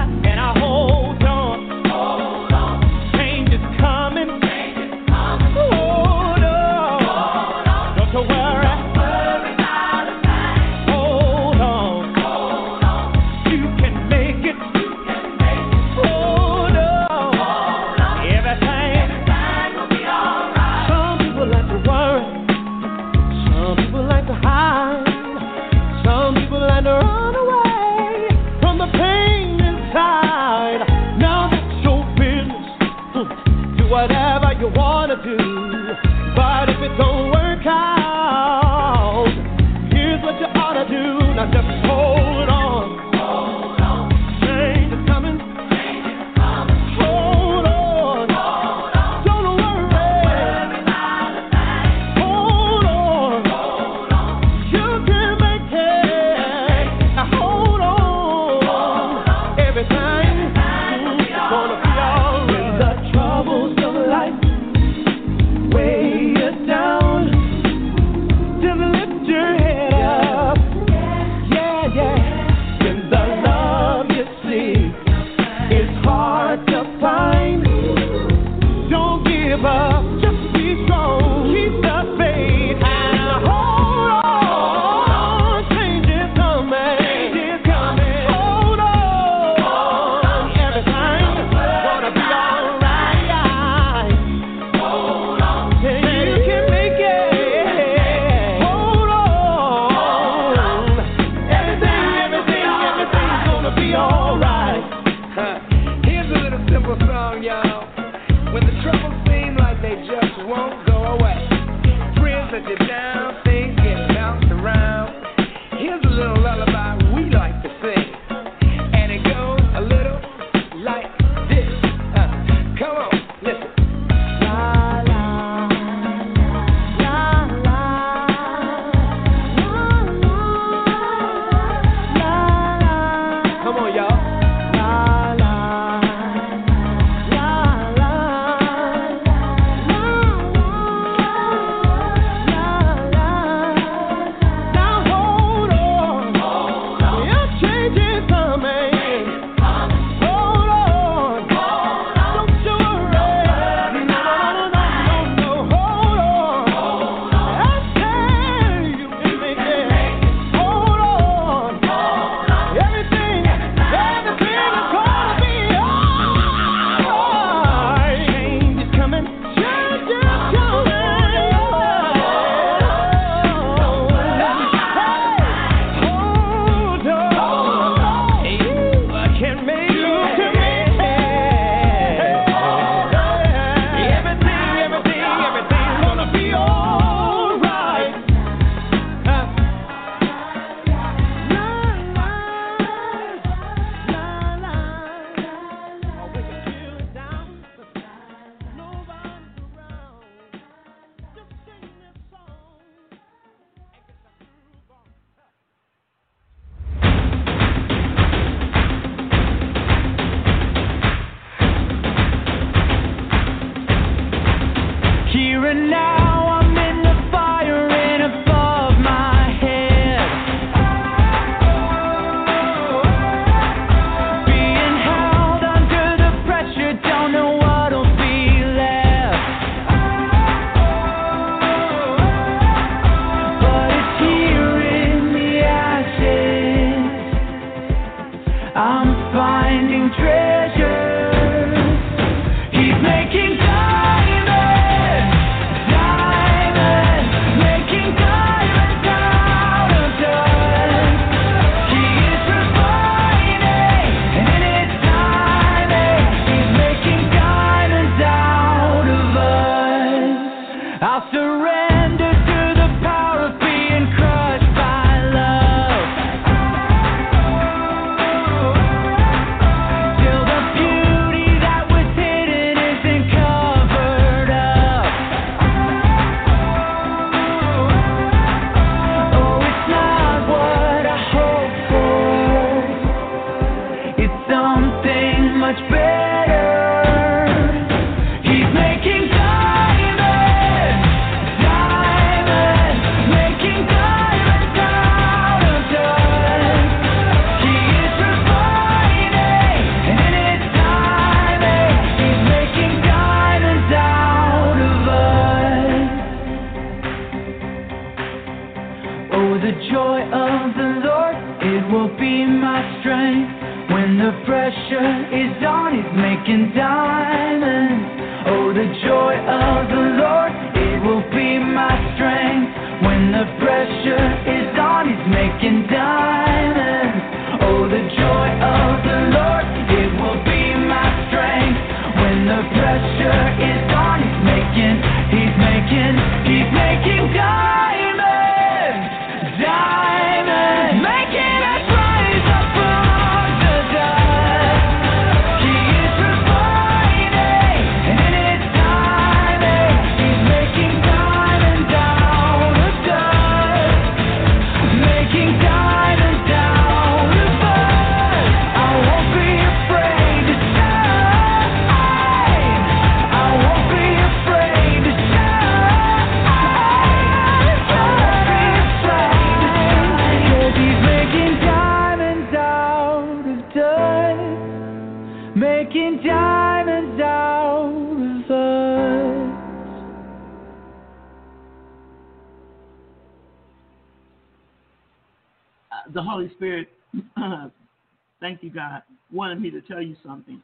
Wanted me to tell you something.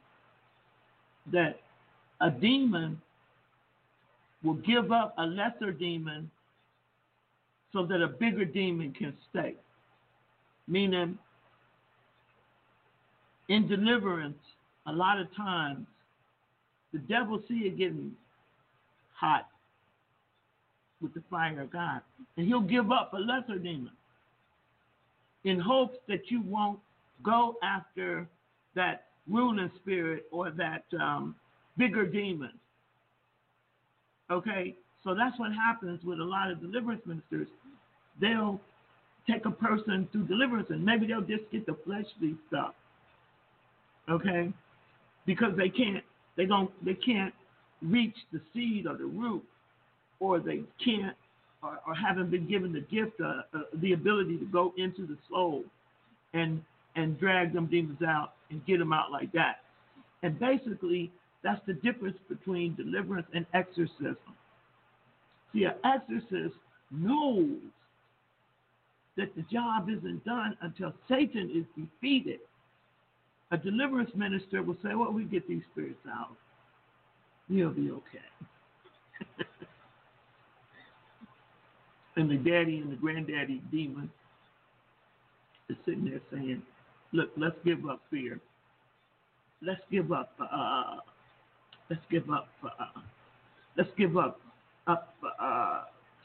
That a demon will give up a lesser demon so that a bigger demon can stay. Meaning, in deliverance, a lot of times, the devil see it getting hot with the fire of God, and he'll give up a lesser demon in hopes that you won't go after that ruling spirit or that um, bigger demon. Okay, so that's what happens with a lot of deliverance ministers. They'll take a person through deliverance and maybe they'll just get the fleshly stuff. Okay, because they can't, they don't, they can't reach the seed or the root, or they can't or, or haven't been given the gift, uh, uh, the ability to go into the soul and and drag them demons out and get them out like that. And basically, that's the difference between deliverance and exorcism. See, an exorcist knows that the job isn't done until Satan is defeated. A deliverance minister will say, Well, we get these spirits out. You'll be okay. and the daddy and the granddaddy demon is sitting there saying, "Look, let's give up fear. Let's give up. Uh, let's give up. Uh, let's give up up uh,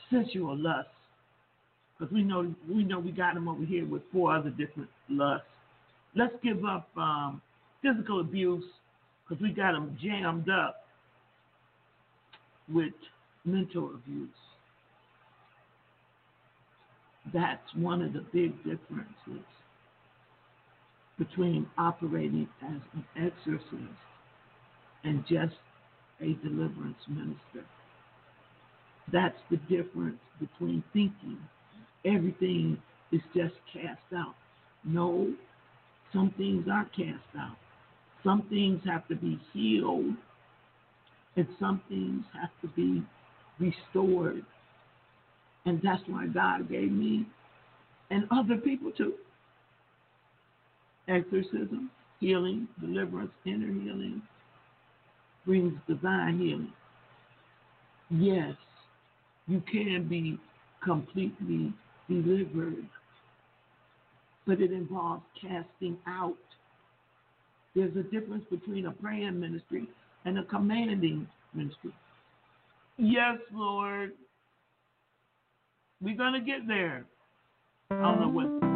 sensual lust, because we know we know we got them over here with four other different lusts. Let's give up um, physical abuse, because we got them jammed up with mental abuse." That's one of the big differences between operating as an exorcist and just a deliverance minister. That's the difference between thinking everything is just cast out. No, some things aren't cast out. Some things have to be healed, and some things have to be restored. And that's why God gave me and other people too. Exorcism, healing, deliverance, inner healing brings divine healing. Yes, you can be completely delivered, but it involves casting out. There's a difference between a praying ministry and a commanding ministry. Yes, Lord. We're going to get there. I don't know what.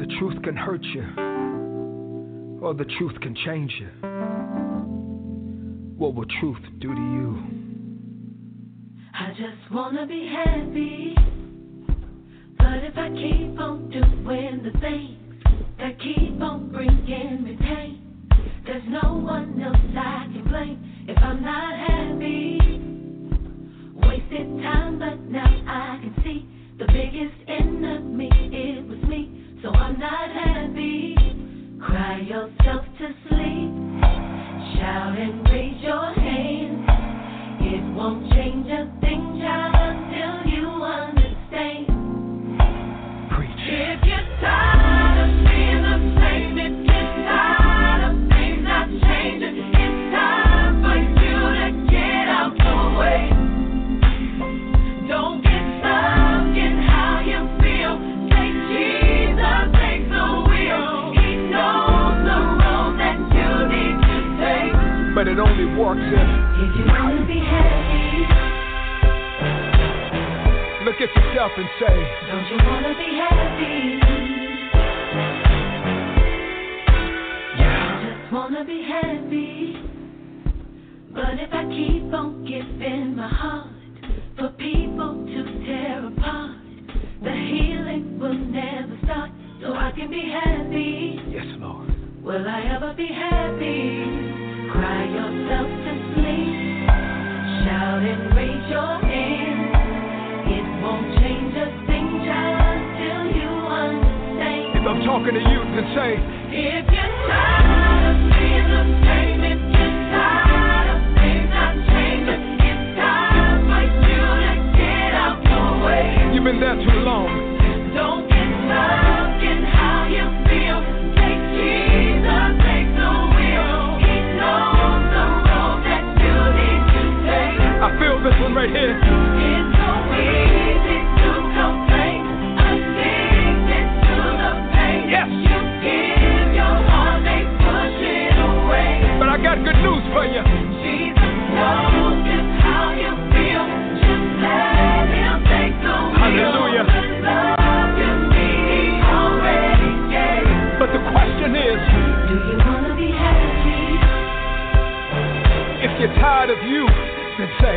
The truth can hurt you, or the truth can change you. What will truth do to you? I just wanna be happy. But if I keep on doing the things that keep on bringing me pain, there's no one else I can blame if I'm not happy. Wasted time, but now I can see the biggest enemy, it was me. So I'm not happy. Cry yourself to sleep. Shout and raise your hands. It won't change a thing, child, but it only works if If you wanna be happy, look at yourself and say, don't you wanna be happy? Yeah. I just wanna be happy. But if I keep on giving my heart for people to tear apart, the healing will never start. So I can be happy. Yes, Lord. Will I ever be happy? Cry to sleep. Shout and raise your hand. It won't change a thing just till you. If I'm talking to you, then say, If you're tired of being the if you're tired of things not changing, it's time for you to get out the way. you've been there too long. One right here. It's so easy to complain, addicted to the pain. Yes. You give your heart, they push it away. But I got good news for you. Jesus knows just how you feel. Just let him take the wheel. Hallelujah. The love you need, he already gave. But the question is, Do you wanna be happy? if you're tired of you, then say,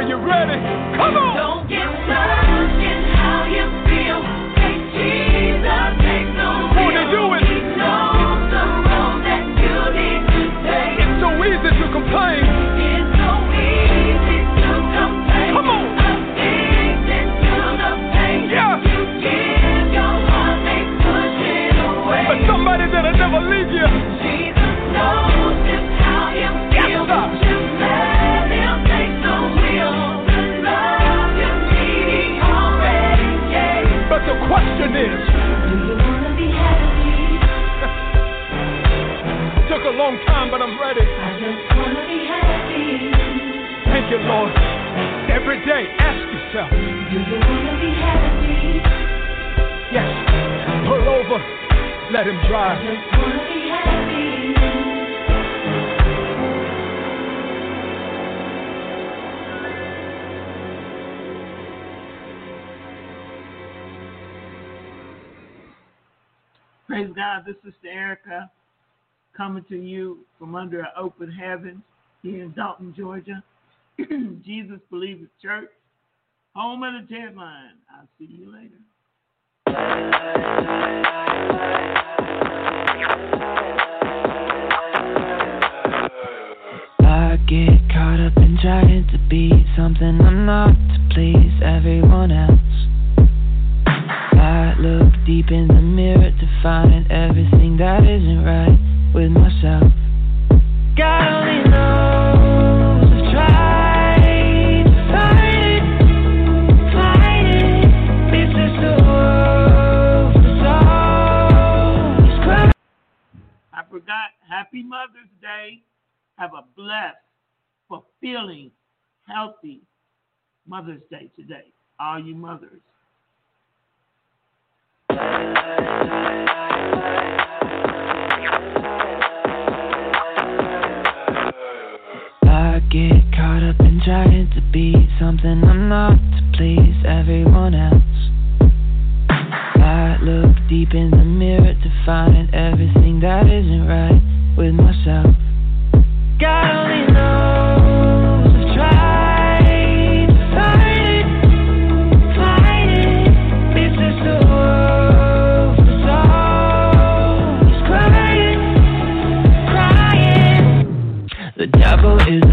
Are you ready? Come on! Is Sister Erica coming to you from under an open heaven here in Dalton, Georgia. Jesus Believers Church, home of the TED Line. I'll see you later. I get caught up in trying to be something I'm not to please everyone else. I look deep in the mirror to find everything that isn't right with myself. God only knows I've tried to fight it, fight it. It's just the world is always crying. I forgot. Happy Mother's Day. Have a blessed, fulfilling, healthy Mother's Day today. All you mothers. I get caught up in trying to be something I'm not to please everyone else. I look deep in the mirror to find everything that isn't right with myself. God only knows Devil is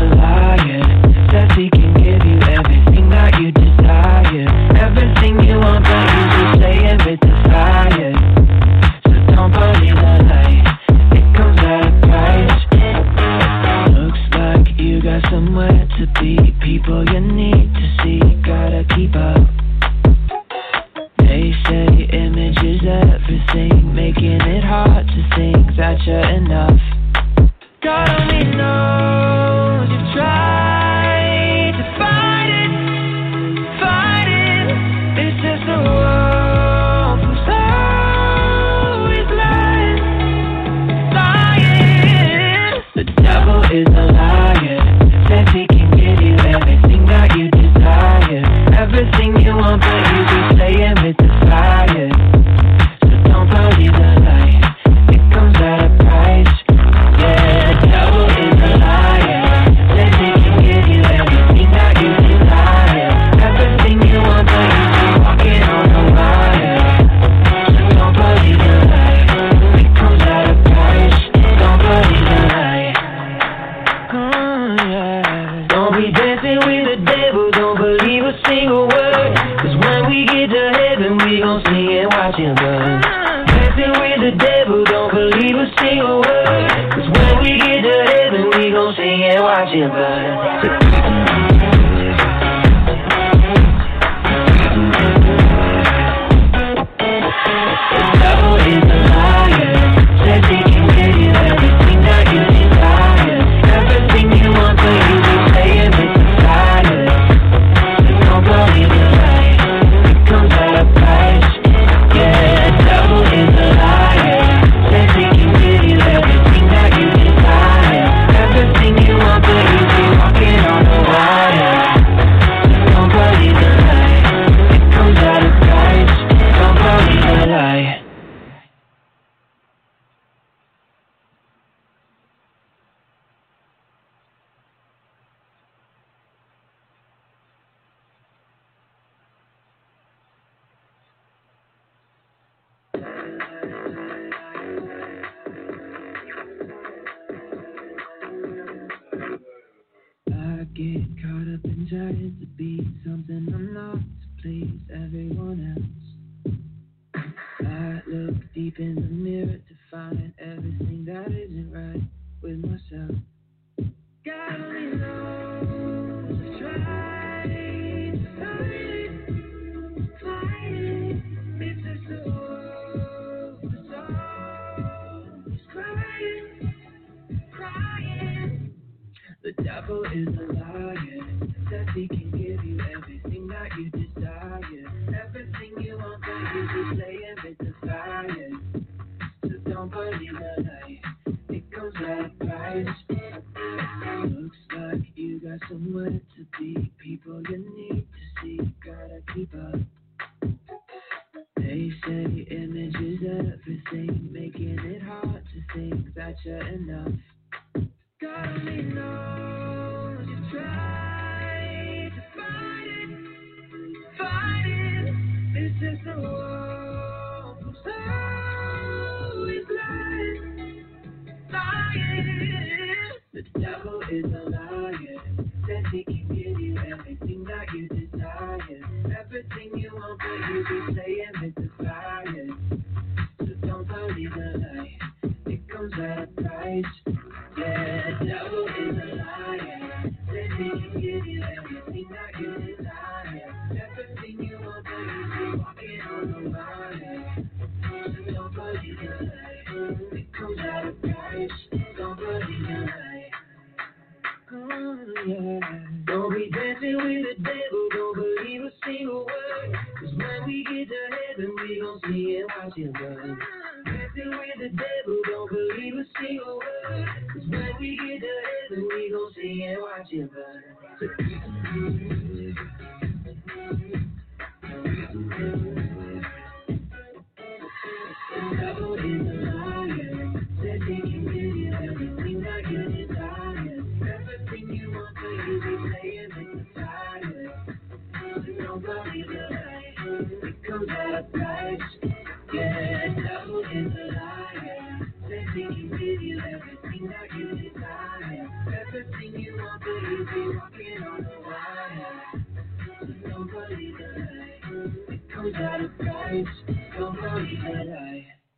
deep in the mirror